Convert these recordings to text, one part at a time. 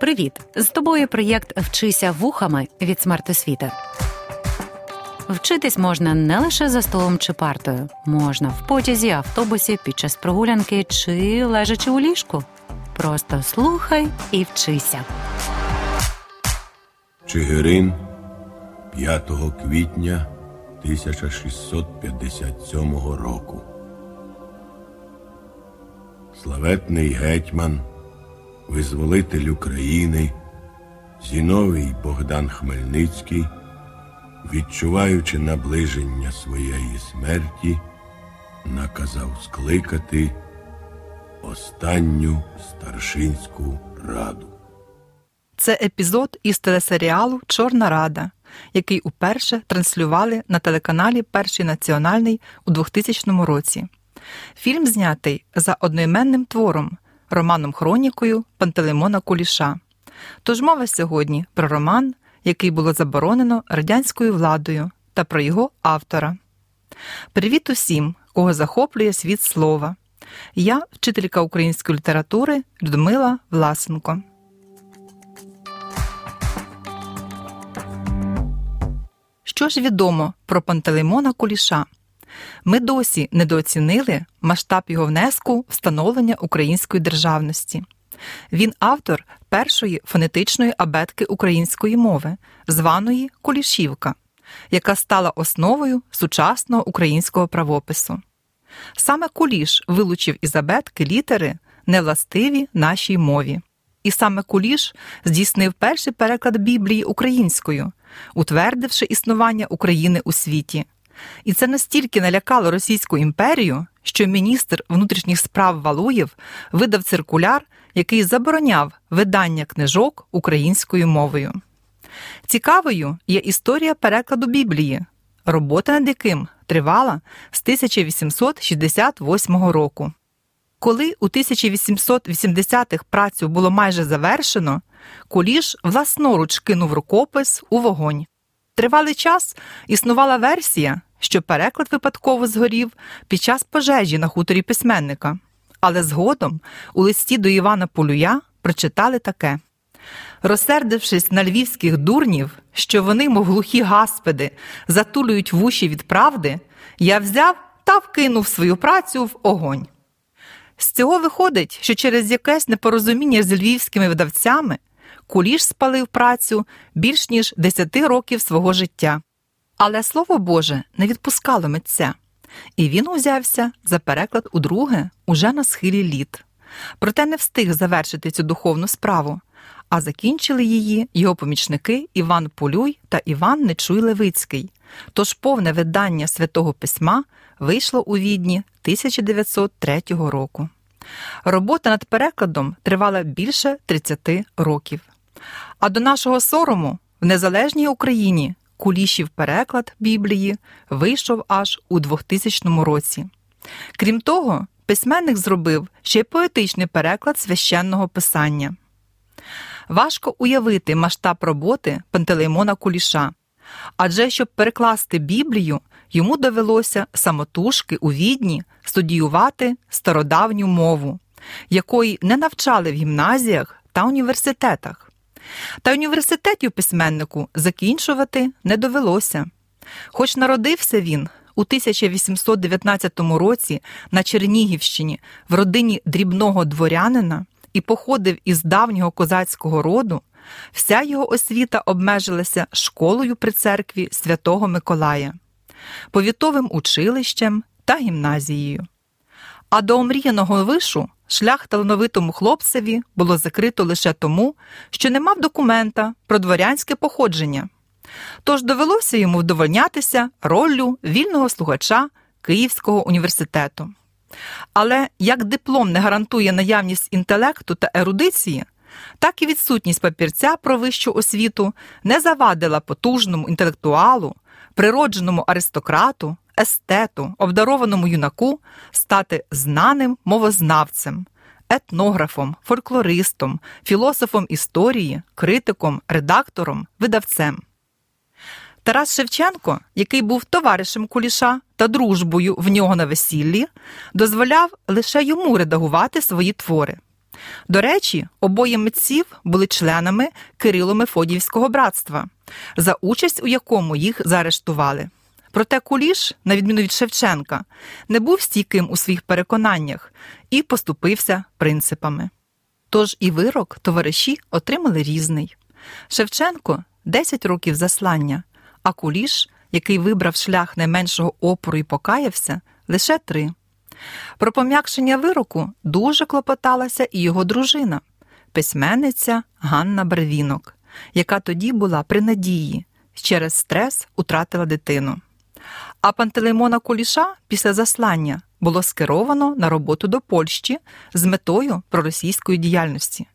Привіт! З тобою проєкт Вчися вухами від смертосвіти. Вчитись можна не лише за столом чи партою, можна в потязі, автобусі, під час прогулянки чи лежачи у ліжку. Просто слухай і вчися. Чигирин 5 квітня 1657 року. Славетний гетьман, визволитель України, Зіновій Богдан Хмельницький, відчуваючи наближення своєї смерті, наказав скликати останню старшинську раду. Це епізод із телесеріалу Чорна Рада, який уперше транслювали на телеканалі Перший національний у 2000 році. Фільм знятий за одноіменним твором, романом Хронікою Пантелеймона Куліша. Тож мова сьогодні про роман, який було заборонено радянською владою, та про його автора. Привіт усім, кого захоплює світ слова. Я, вчителька української літератури Людмила Власенко. Що ж відомо про Пантелеймона Куліша? Ми досі недооцінили масштаб його внеску в становлення української державності. Він автор першої фонетичної абетки української мови, званої Кулішівка, яка стала основою сучасного українського правопису. Саме Куліш вилучив із абетки літери, невластиві нашій мові. І саме Куліш здійснив перший переклад Біблії українською, утвердивши існування України у світі. І це настільки налякало Російську імперію, що міністр внутрішніх справ Валуєв видав циркуляр, який забороняв видання книжок українською мовою. Цікавою є історія перекладу Біблії, робота над яким тривала з 1868 року. Коли у 1880-х працю було майже завершено, Куліш власноруч кинув рукопис у вогонь. Тривалий час існувала версія, що переклад випадково згорів під час пожежі на хуторі письменника, але згодом у листі до Івана Полюя прочитали таке. Розсердившись на львівських дурнів, що вони, мов глухі гаспеди, затулюють вуші від правди, я взяв та вкинув свою працю в огонь. З цього виходить, що через якесь непорозуміння з львівськими видавцями Куліш спалив працю більш ніж 10 років свого життя. Але слово Боже не відпускало митця, і він узявся за переклад удруге уже на схилі літ. Проте не встиг завершити цю духовну справу, а закінчили її його помічники Іван Полюй та Іван Нечуй Левицький. Тож повне видання святого письма вийшло у відні 1903 року. Робота над перекладом тривала більше 30 років. А до нашого сорому в незалежній Україні Кулішів переклад Біблії вийшов аж у 2000 році. Крім того, письменник зробив ще й поетичний переклад священного писання. Важко уявити масштаб роботи Пантелеймона Куліша, адже щоб перекласти Біблію, йому довелося самотужки у відні студіювати стародавню мову, якої не навчали в гімназіях та університетах. Та університетів письменнику закінчувати не довелося. Хоч народився він у 1819 році на Чернігівщині в родині дрібного дворянина і походив із давнього козацького роду, вся його освіта обмежилася школою при церкві Святого Миколая, повітовим училищем та гімназією. А до омріяного вишу шлях талановитому хлопцеві було закрито лише тому, що не мав документа про дворянське походження. Тож довелося йому вдовольнятися роллю вільного слухача Київського університету. Але як диплом не гарантує наявність інтелекту та ерудиції, так і відсутність папірця про вищу освіту не завадила потужному інтелектуалу, природженому аристократу, естету, обдарованому юнаку стати знаним мовознавцем, етнографом, фольклористом, філософом історії, критиком, редактором, видавцем. Тарас Шевченко, який був товаришем Куліша та дружбою в нього на весіллі, дозволяв лише йому редагувати свої твори. До речі, обоє митців були членами Кирило-Мефодіївського братства, за участь у якому їх заарештували. Проте Куліш, на відміну від Шевченка, не був стійким у своїх переконаннях і поступився принципами. Тож і вирок товариші отримали різний. Шевченко 10 років заслання, а Куліш, який вибрав шлях найменшого опору і покаявся, лише три. Про пом'якшення вироку дуже клопоталася і його дружина, письменниця Ганна Барвінок, яка тоді була при надії, через стрес утратила дитину. А Пантелеймона Куліша після заслання було скеровано на роботу до Польщі з метою проросійської діяльності,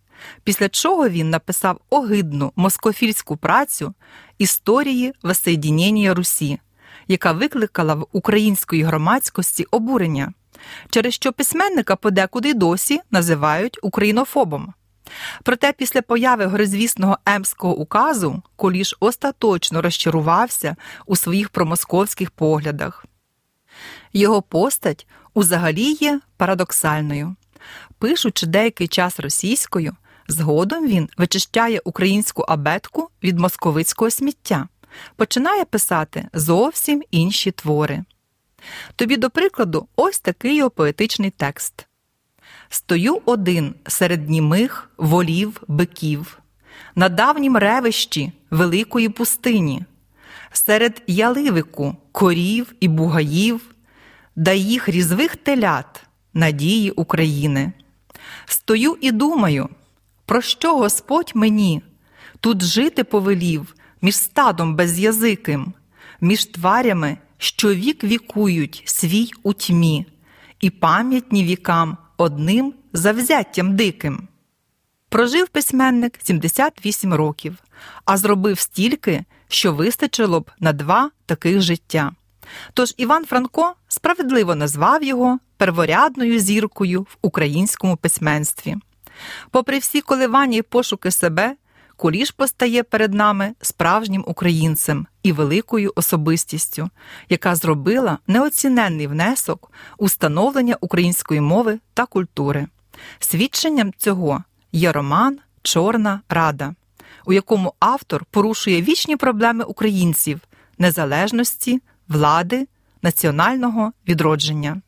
після чого він написав огидну москофільську працю історії воссоєдінення Русі, яка викликала в української громадськості обурення, через що письменника подекуди досі називають українофобом. Проте після появи горизвісного Емського указу Куліш остаточно розчарувався у своїх промосковських поглядах. Його постать узагалі є парадоксальною. Пишучи деякий час російською, згодом він вичищає українську абетку від московицького сміття, починає писати зовсім інші твори. Тобі, до прикладу, ось такий його поетичний текст. Стою один серед німих волів биків, на давнім ревищі великої пустині, серед яливику корів і бугаїв, да їх різвих телят надії України. Стою і думаю, про що Господь мені? Тут жити повелів між стадом безязиким, між тварями, що вік вікують свій у тьмі, і пам'ятні вікам одним завзяттям диким. Прожив письменник 78 років, а зробив стільки, що вистачило б на два таких життя. Тож Іван Франко справедливо назвав його перворядною зіркою в українському письменстві. Попри всі коливання і пошуки себе, Куліш постає перед нами справжнім українцем і великою особистістю, яка зробила неоціненний внесок у становлення української мови та культури. Свідченням цього є роман Чорна Рада, у якому автор порушує вічні проблеми українців, незалежності, влади, національного відродження.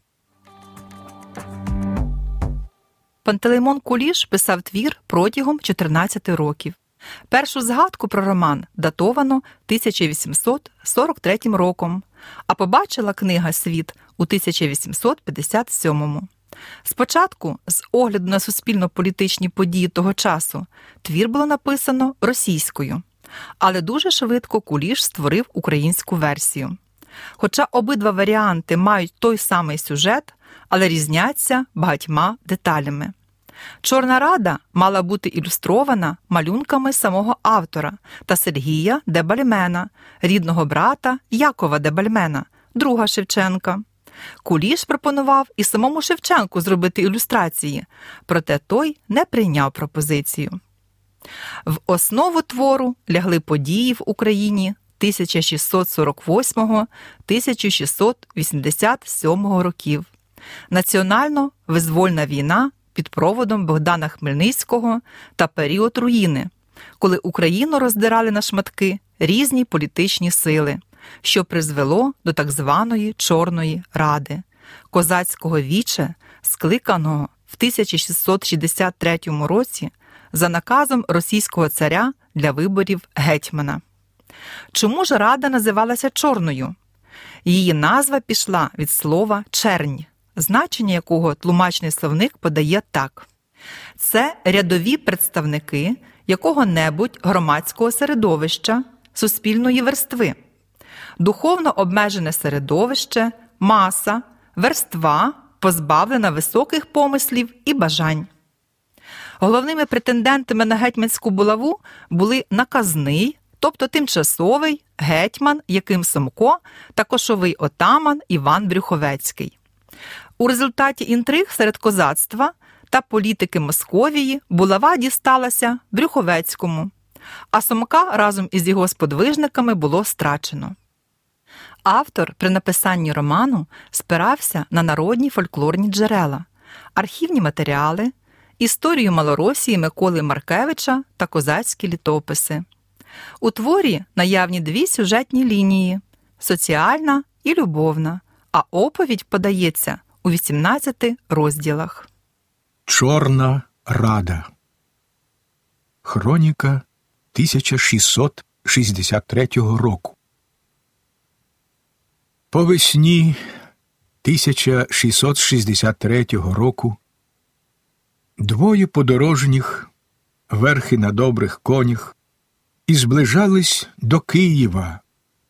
Пантелеймон Куліш писав твір протягом 14 років. Першу згадку про роман датовано 1843 роком, а побачила книга світ у 1857. Спочатку, з огляду на суспільно-політичні події того часу, твір було написано російською, але дуже швидко Куліш створив українську версію. Хоча обидва варіанти мають той самий сюжет, але різняться багатьма деталями. Чорна рада мала бути ілюстрована малюнками самого автора та Сергія Дебальмена, рідного брата Якова Дебальмена, друга Шевченка. Куліш пропонував і самому Шевченку зробити ілюстрації, проте той не прийняв пропозицію. В основу твору лягли події в Україні 1648-1687 років. Національно визвольна війна під проводом Богдана Хмельницького та період руїни, коли Україну роздирали на шматки різні політичні сили, що призвело до так званої Чорної Ради, козацького віче, скликаного в 1663 році за наказом російського царя для виборів гетьмана. Чому ж рада називалася Чорною? Її назва пішла від слова чернь значення якого тлумачний словник подає так: це рядові представники якого-небудь громадського середовища, суспільної верстви, духовно обмежене середовище, маса, верства, позбавлена високих помислів і бажань. Головними претендентами на гетьманську булаву були наказний, тобто тимчасовий гетьман Яким Самко та кошовий отаман Іван Брюховецький. У результаті інтриг серед козацтва та політики Московії булава дісталася Брюховецькому, а Сомка разом із його сподвижниками було страчено. Автор при написанні роману спирався на народні фольклорні джерела, архівні матеріали, історію Малоросії Миколи Маркевича та козацькі літописи. У творі наявні дві сюжетні лінії соціальна і любовна, а оповідь подається у 18 розділах. Чорна Рада. Хроніка 1663 року. По весні 1663 року двоє подорожніх, верхи на добрих конях, і зближались до Києва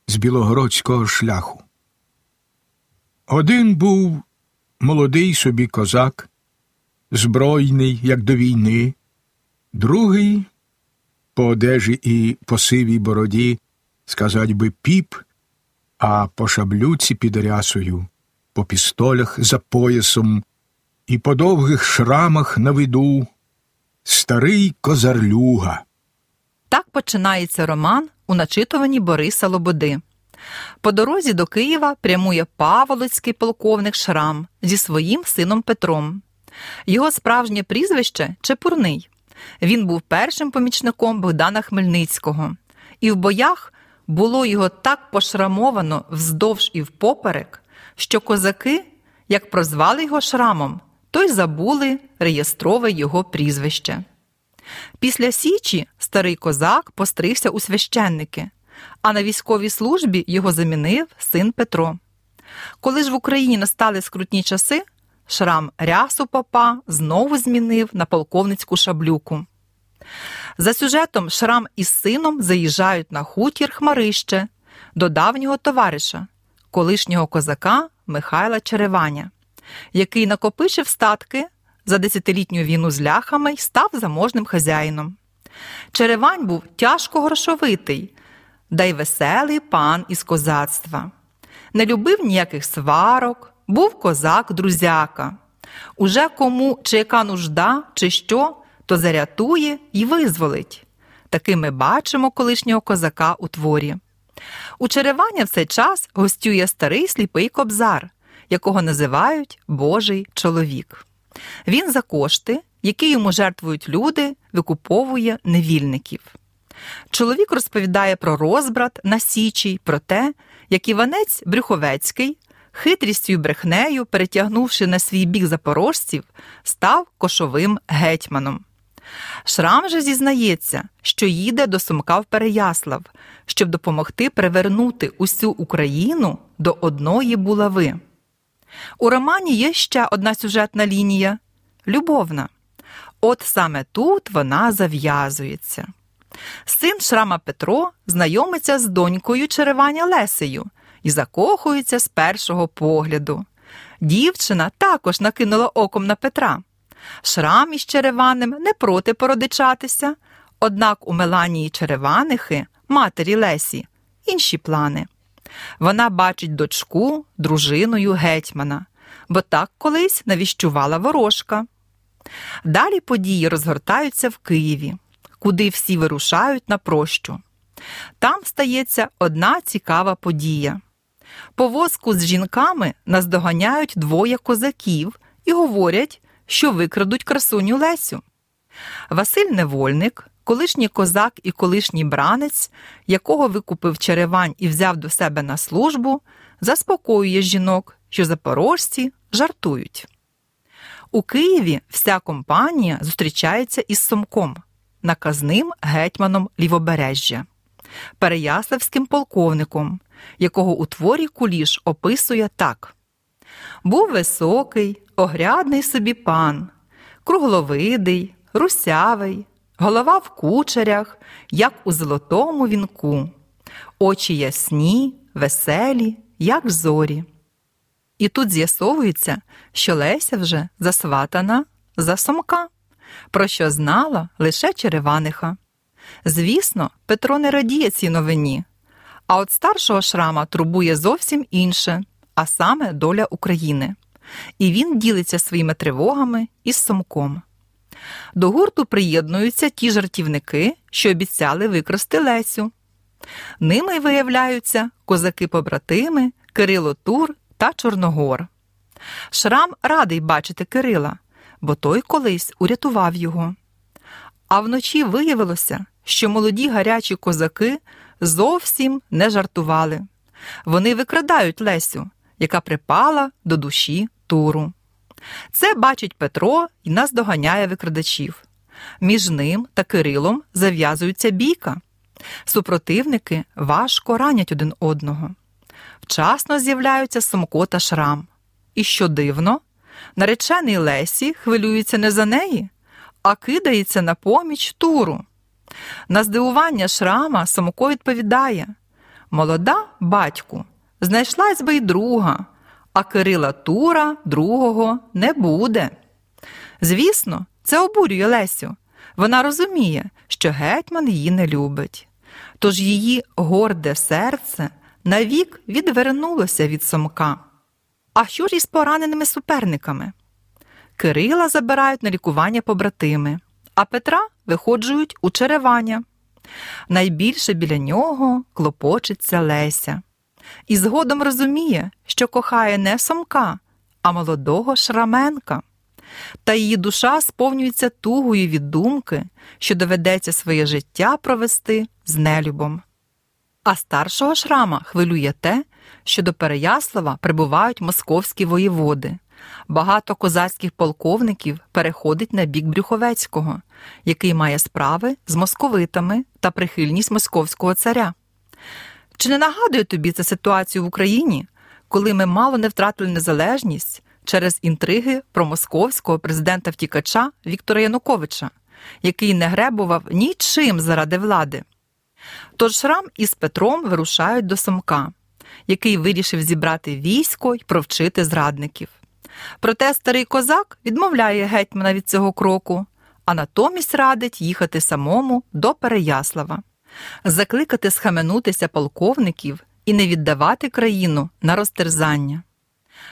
з білогородського шляху. Один був молодий собі козак, збройний, як до війни, другий по одежі і по сивій бороді, сказать би, піп, а по шаблюці під рясою, по пістолях за поясом і по довгих шрамах на виду старий козарлюга. Так починається роман у начитуванні Бориса Лободи. По дорозі до Києва прямує Паволоцький полковник Шрам зі своїм сином Петром. Його справжнє прізвище Чепурний. Він був першим помічником Богдана Хмельницького, і в боях було його так пошрамовано вздовж і впоперек, що козаки, як прозвали його шрамом, то й забули реєстрове його прізвище. Після Січі старий козак постригся у священники, а на військовій службі його замінив син Петро. Коли ж в Україні настали скрутні часи, шрам рясу попа знову змінив на полковницьку шаблюку. За сюжетом Шрам із сином заїжджають на хутір Хмарище до давнього товариша, колишнього козака Михайла Череваня, який накопичив статки за десятилітню війну з ляхами й став заможним хазяїном. Черевань був тяжко грошовитий, да й веселий пан із козацтва. Не любив ніяких сварок, був козак друзяка. Уже кому чи яка нужда, чи що, то зарятує й визволить. Таки ми бачимо колишнього козака у творі. У Череваня в цей час гостює старий сліпий кобзар, якого називають Божий чоловік. Він за кошти, які йому жертвують люди, викуповує невільників. Чоловік розповідає про розбрат на Січі, про те, як Іванець Брюховецький, хитрістю й брехнею, перетягнувши на свій бік запорожців, став кошовим гетьманом. Шрам же зізнається, що їде до Сумка в Переяслав, щоб допомогти привернути усю Україну до одної булави. У романі є ще одна сюжетна лінія любовна. От саме тут вона зав'язується. Син Шрама Петро знайомиться з донькою Череваня Лесею і закохується з першого погляду. Дівчина також накинула оком на Петра. Шрам із Череванем не проти породичатися, однак у Меланії Череванихи, матері Лесі, інші плани. Вона бачить дочку дружиною гетьмана, бо так колись навіщувала ворожка. Далі події розгортаються в Києві, куди всі вирушають на прощу. Там стається одна цікава подія. Повозку з жінками наздоганяють двоє козаків і говорять, що викрадуть красуню Лесю. Василь Невольник, колишній козак і колишній бранець, якого викупив Черевань і взяв до себе на службу, заспокоює жінок, що запорожці жартують. У Києві вся компанія зустрічається із Сомком, наказним гетьманом Лівобережжя, Переяславським полковником, якого у творі Куліш описує так: був високий, огрядний собі пан, кругловидий, русявий, голова в кучерях, як у золотому вінку, очі ясні, веселі, як зорі. І тут з'ясовується, що Леся вже засватана за Сомка, про що знала лише Череваниха. Звісно, Петро не радіє цій новині, а от старшого шрама турбує зовсім інше, а саме доля України. І він ділиться своїми тривогами із Сомком. До гурту приєднуються ті жартівники, що обіцяли викрасти Лесю. Ними виявляються козаки-побратими, Кирило Тур та Чорногор. Шрам радий бачити Кирила, бо той колись урятував його. А вночі виявилося, що молоді гарячі козаки зовсім не жартували. Вони викрадають Лесю, яка припала до душі туру. Це бачить Петро і наздоганяє викрадачів. Між ним та Кирилом зав'язується бійка. Супротивники важко ранять один одного. Вчасно з'являються Сомко та Шрам. І що дивно, наречений Лесі хвилюється не за неї, а кидається на поміч туру. На здивування Шрама Сомко відповідає Молода, батьку, знайшлась би й друга, а Кирила Тура другого не буде. Звісно, це обурює Лесю. Вона розуміє, що гетьман її не любить. Тож її горде серце навік відвернулося від Сомка. А що ж із пораненими суперниками? Кирила забирають на лікування побратими, а Петра виходжують у черевання. Найбільше біля нього клопочеться Леся. І згодом розуміє, що кохає не Сомка, а молодого Шраменка. Та її душа сповнюється тугою від думки, що доведеться своє життя провести з нелюбом. А старшого шрама хвилює те, що до Переяслава прибувають московські воєводи. Багато козацьких полковників переходить на бік Брюховецького, який має справи з московитами та прихильність московського царя. Чи не нагадує тобі ця ситуацію в Україні, коли ми мало не втратили незалежність через інтриги про московського президента втікача Віктора Януковича, який не гребував нічим заради влади? Тож Шрам із Петром вирушають до Сомка, який вирішив зібрати військо й провчити зрадників. Проте старий козак відмовляє гетьмана від цього кроку, а натомість радить їхати самому до Переяслава, закликати схаменутися полковників і не віддавати країну на розтерзання.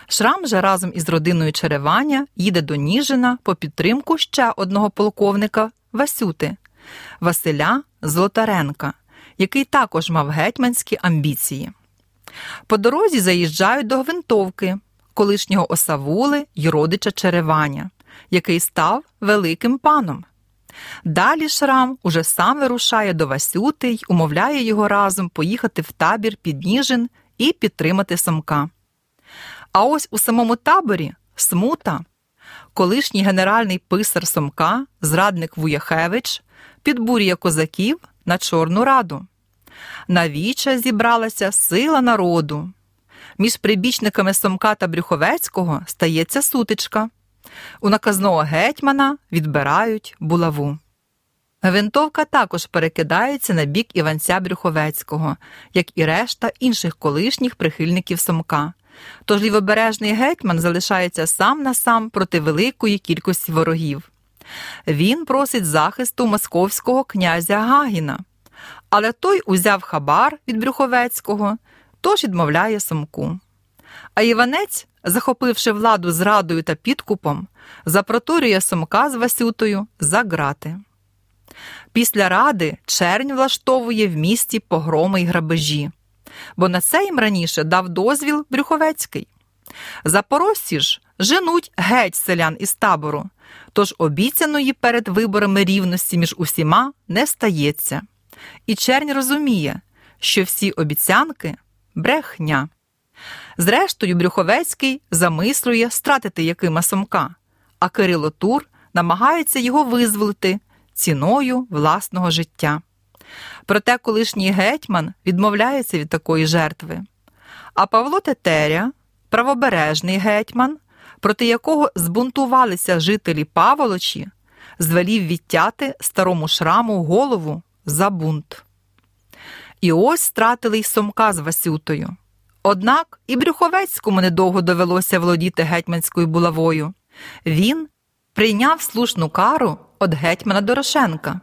Шрам же разом із родиною Череваня їде до Ніжина по підтримку ще одного полковника Васюти, Василя Золотаренка, який також мав гетьманські амбіції. По дорозі заїжджають до Гвинтовки, колишнього осавули й родича Череваня, який став великим паном. Далі Шрам уже сам вирушає до Васюти й умовляє його разом поїхати в табір під Ніжин і підтримати Самка. А ось у самому таборі смута, колишній генеральний писар Сомка, зрадник Вуяхевич, підбурює козаків на Чорну Раду. Навіча зібралася сила народу. Між прибічниками Сомка та Брюховецького стається сутичка. У наказного гетьмана відбирають булаву. Гвинтовка також перекидається на бік Іванця Брюховецького, як і решта інших колишніх прихильників Сомка. Тож лівобережний гетьман залишається сам на сам проти великої кількості ворогів. Він просить захисту московського князя Гагіна, але той узяв хабар від Брюховецького, тож відмовляє Сомку. А Іванець, захопивши владу зрадою та підкупом, запроторює Сомка з Васютою за грати. Після ради чернь влаштовує в місті погроми й грабежі, бо на це їм раніше дав дозвіл Брюховецький. Запорожці ж женуть геть селян із табору, тож обіцяної перед виборами рівності між усіма не стається. І чернь розуміє, що всі обіцянки брехня. Зрештою, Брюховецький замислює стратити Якима Сомка, а Кирило Тур намагається його визволити ціною власного життя. Проте колишній гетьман відмовляється від такої жертви. А Павло Тетеря, правобережний гетьман, проти якого збунтувалися жителі Паволочі, звелів відтяти старому шраму голову за бунт. І ось стратили й Сомка з Васютою. Однак і Брюховецькому недовго довелося володіти гетьманською булавою. Він прийняв слушну кару від гетьмана Дорошенка,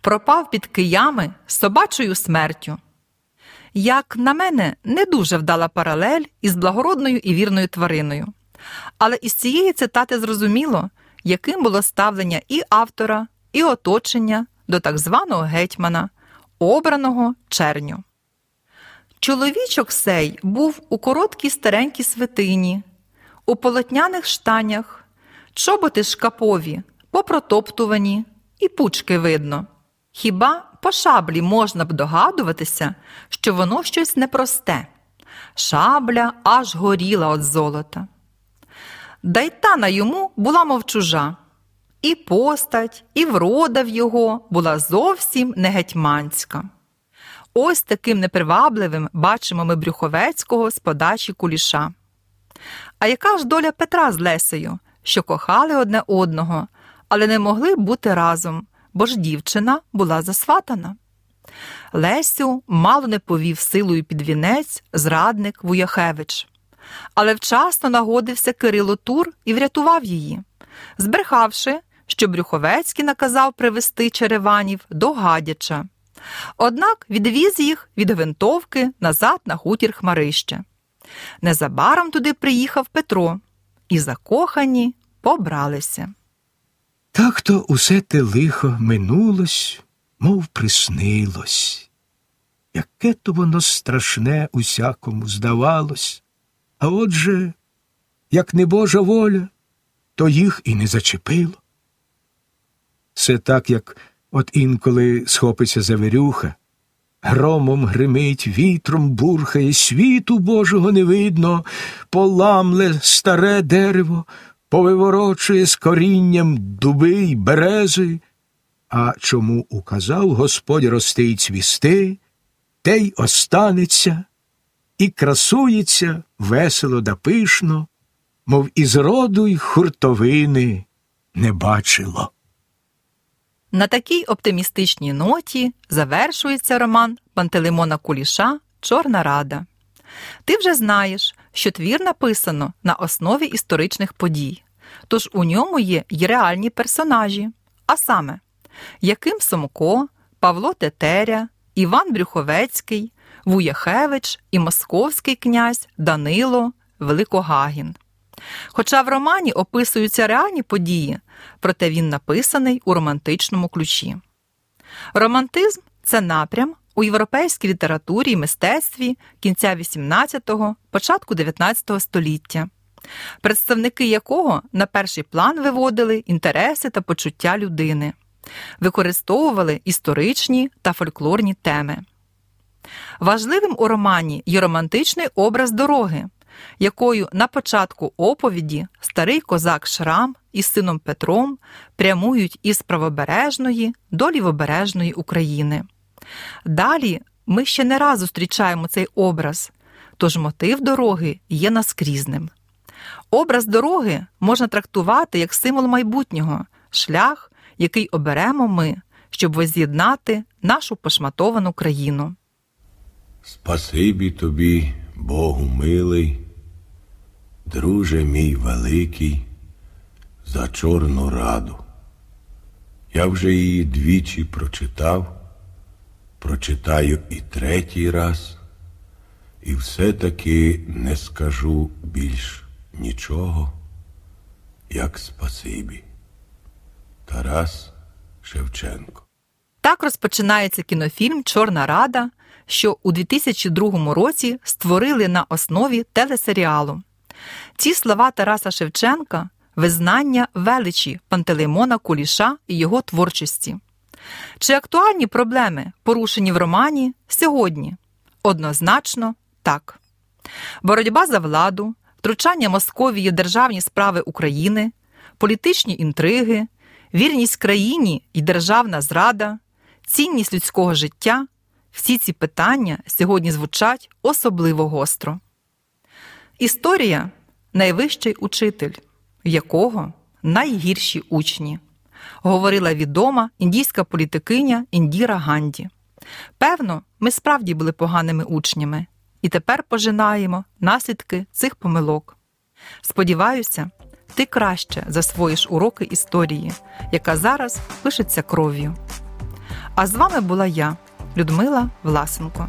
пропав під киями собачою смертю. Як на мене, не дуже вдала паралель із благородною і вірною твариною. Але із цієї цитати зрозуміло, яким було ставлення і автора, і оточення до так званого гетьмана, обраного черню. Чоловічок сей був у короткій старенькій свитині, у полотняних штанях, Чоботи шкапові, попротоптувані, і пучки видно. Хіба по шаблі можна б догадуватися, що воно щось непросте? Шабля аж горіла від золота. Дайтана йому була мов чужа, і постать, і врода в його була зовсім не гетьманська. Ось таким непривабливим бачимо ми Брюховецького з подачі куліша. А яка ж доля Петра з Лесею, що кохали одне одного, але не могли бути разом, бо ж дівчина була засватана. Лесю мало не повів силою під вінець зрадник Вуяхевич. Але вчасно нагодився Кирило Тур і врятував її, збрехавши, що Брюховецький наказав привести Череванів до Гадяча. Однак відвіз їх від гвинтовки назад на хутір Хмарище. Незабаром туди приїхав Петро, і закохані побралися. Так то усе те лихо минулось, мов приснилось. Яке то воно страшне усякому здавалось, а отже, як не Божа воля, то їх і не зачепило. Все так, як от інколи схопиться завірюха, громом гримить, вітром бурхає, світу Божого не видно, поламле старе дерево, повиворочує з корінням дуби й берези. А чому указав Господь рости й цвісти, те й останеться, і красується весело да пишно, мов із роду й хуртовини не бачило. На такій оптимістичній ноті завершується роман Пантелеймона Куліша Чорна Рада. Ти вже знаєш, що твір написано на основі історичних подій, тож у ньому є й реальні персонажі, а саме Яким Сомко, Павло Тетеря, Іван Брюховецький, Вуяхевич і московський князь Данило Великогагін. Хоча в романі описуються реальні події, проте він написаний у романтичному ключі. Романтизм це напрям у європейській літературі і мистецтві кінця XVIII, початку XIX століття, представники якого на перший план виводили інтереси та почуття людини, використовували історичні та фольклорні теми. Важливим у романі є романтичний образ дороги, якою на початку оповіді старий козак Шрам із сином Петром прямують із правобережної до лівобережної України. Далі ми ще не раз зустрічаємо цей образ, тож мотив дороги є наскрізним. Образ дороги можна трактувати як символ майбутнього, шлях, який оберемо ми, щоб воз'єднати нашу пошматовану країну. Спасибі тобі, Богу милий, друже мій великий, за Чорну раду. Я вже її двічі прочитав, прочитаю і третій раз, і все-таки не скажу більш нічого, як спасибі. Тарас Шевченко. Так розпочинається кінофільм Чорна Рада, що у 2002 році створили на основі телесеріалу. Ці слова Тараса Шевченка визнання величі Пантелеймона Куліша і його творчості. Чи актуальні проблеми, порушені в романі, сьогодні? Однозначно так. Боротьба за владу, втручання Московії в державні справи України, політичні інтриги, вірність країні і державна зрада, цінність людського життя всі ці питання сьогодні звучать особливо гостро. Історія найвищий учитель, якого найгірші учні, говорила відома індійська політикиня Індіра Ганді. Певно, ми справді були поганими учнями і тепер пожинаємо наслідки цих помилок. Сподіваюся, ти краще засвоїш уроки історії, яка зараз пишеться кров'ю. А з вами була я, Людмила Власенко.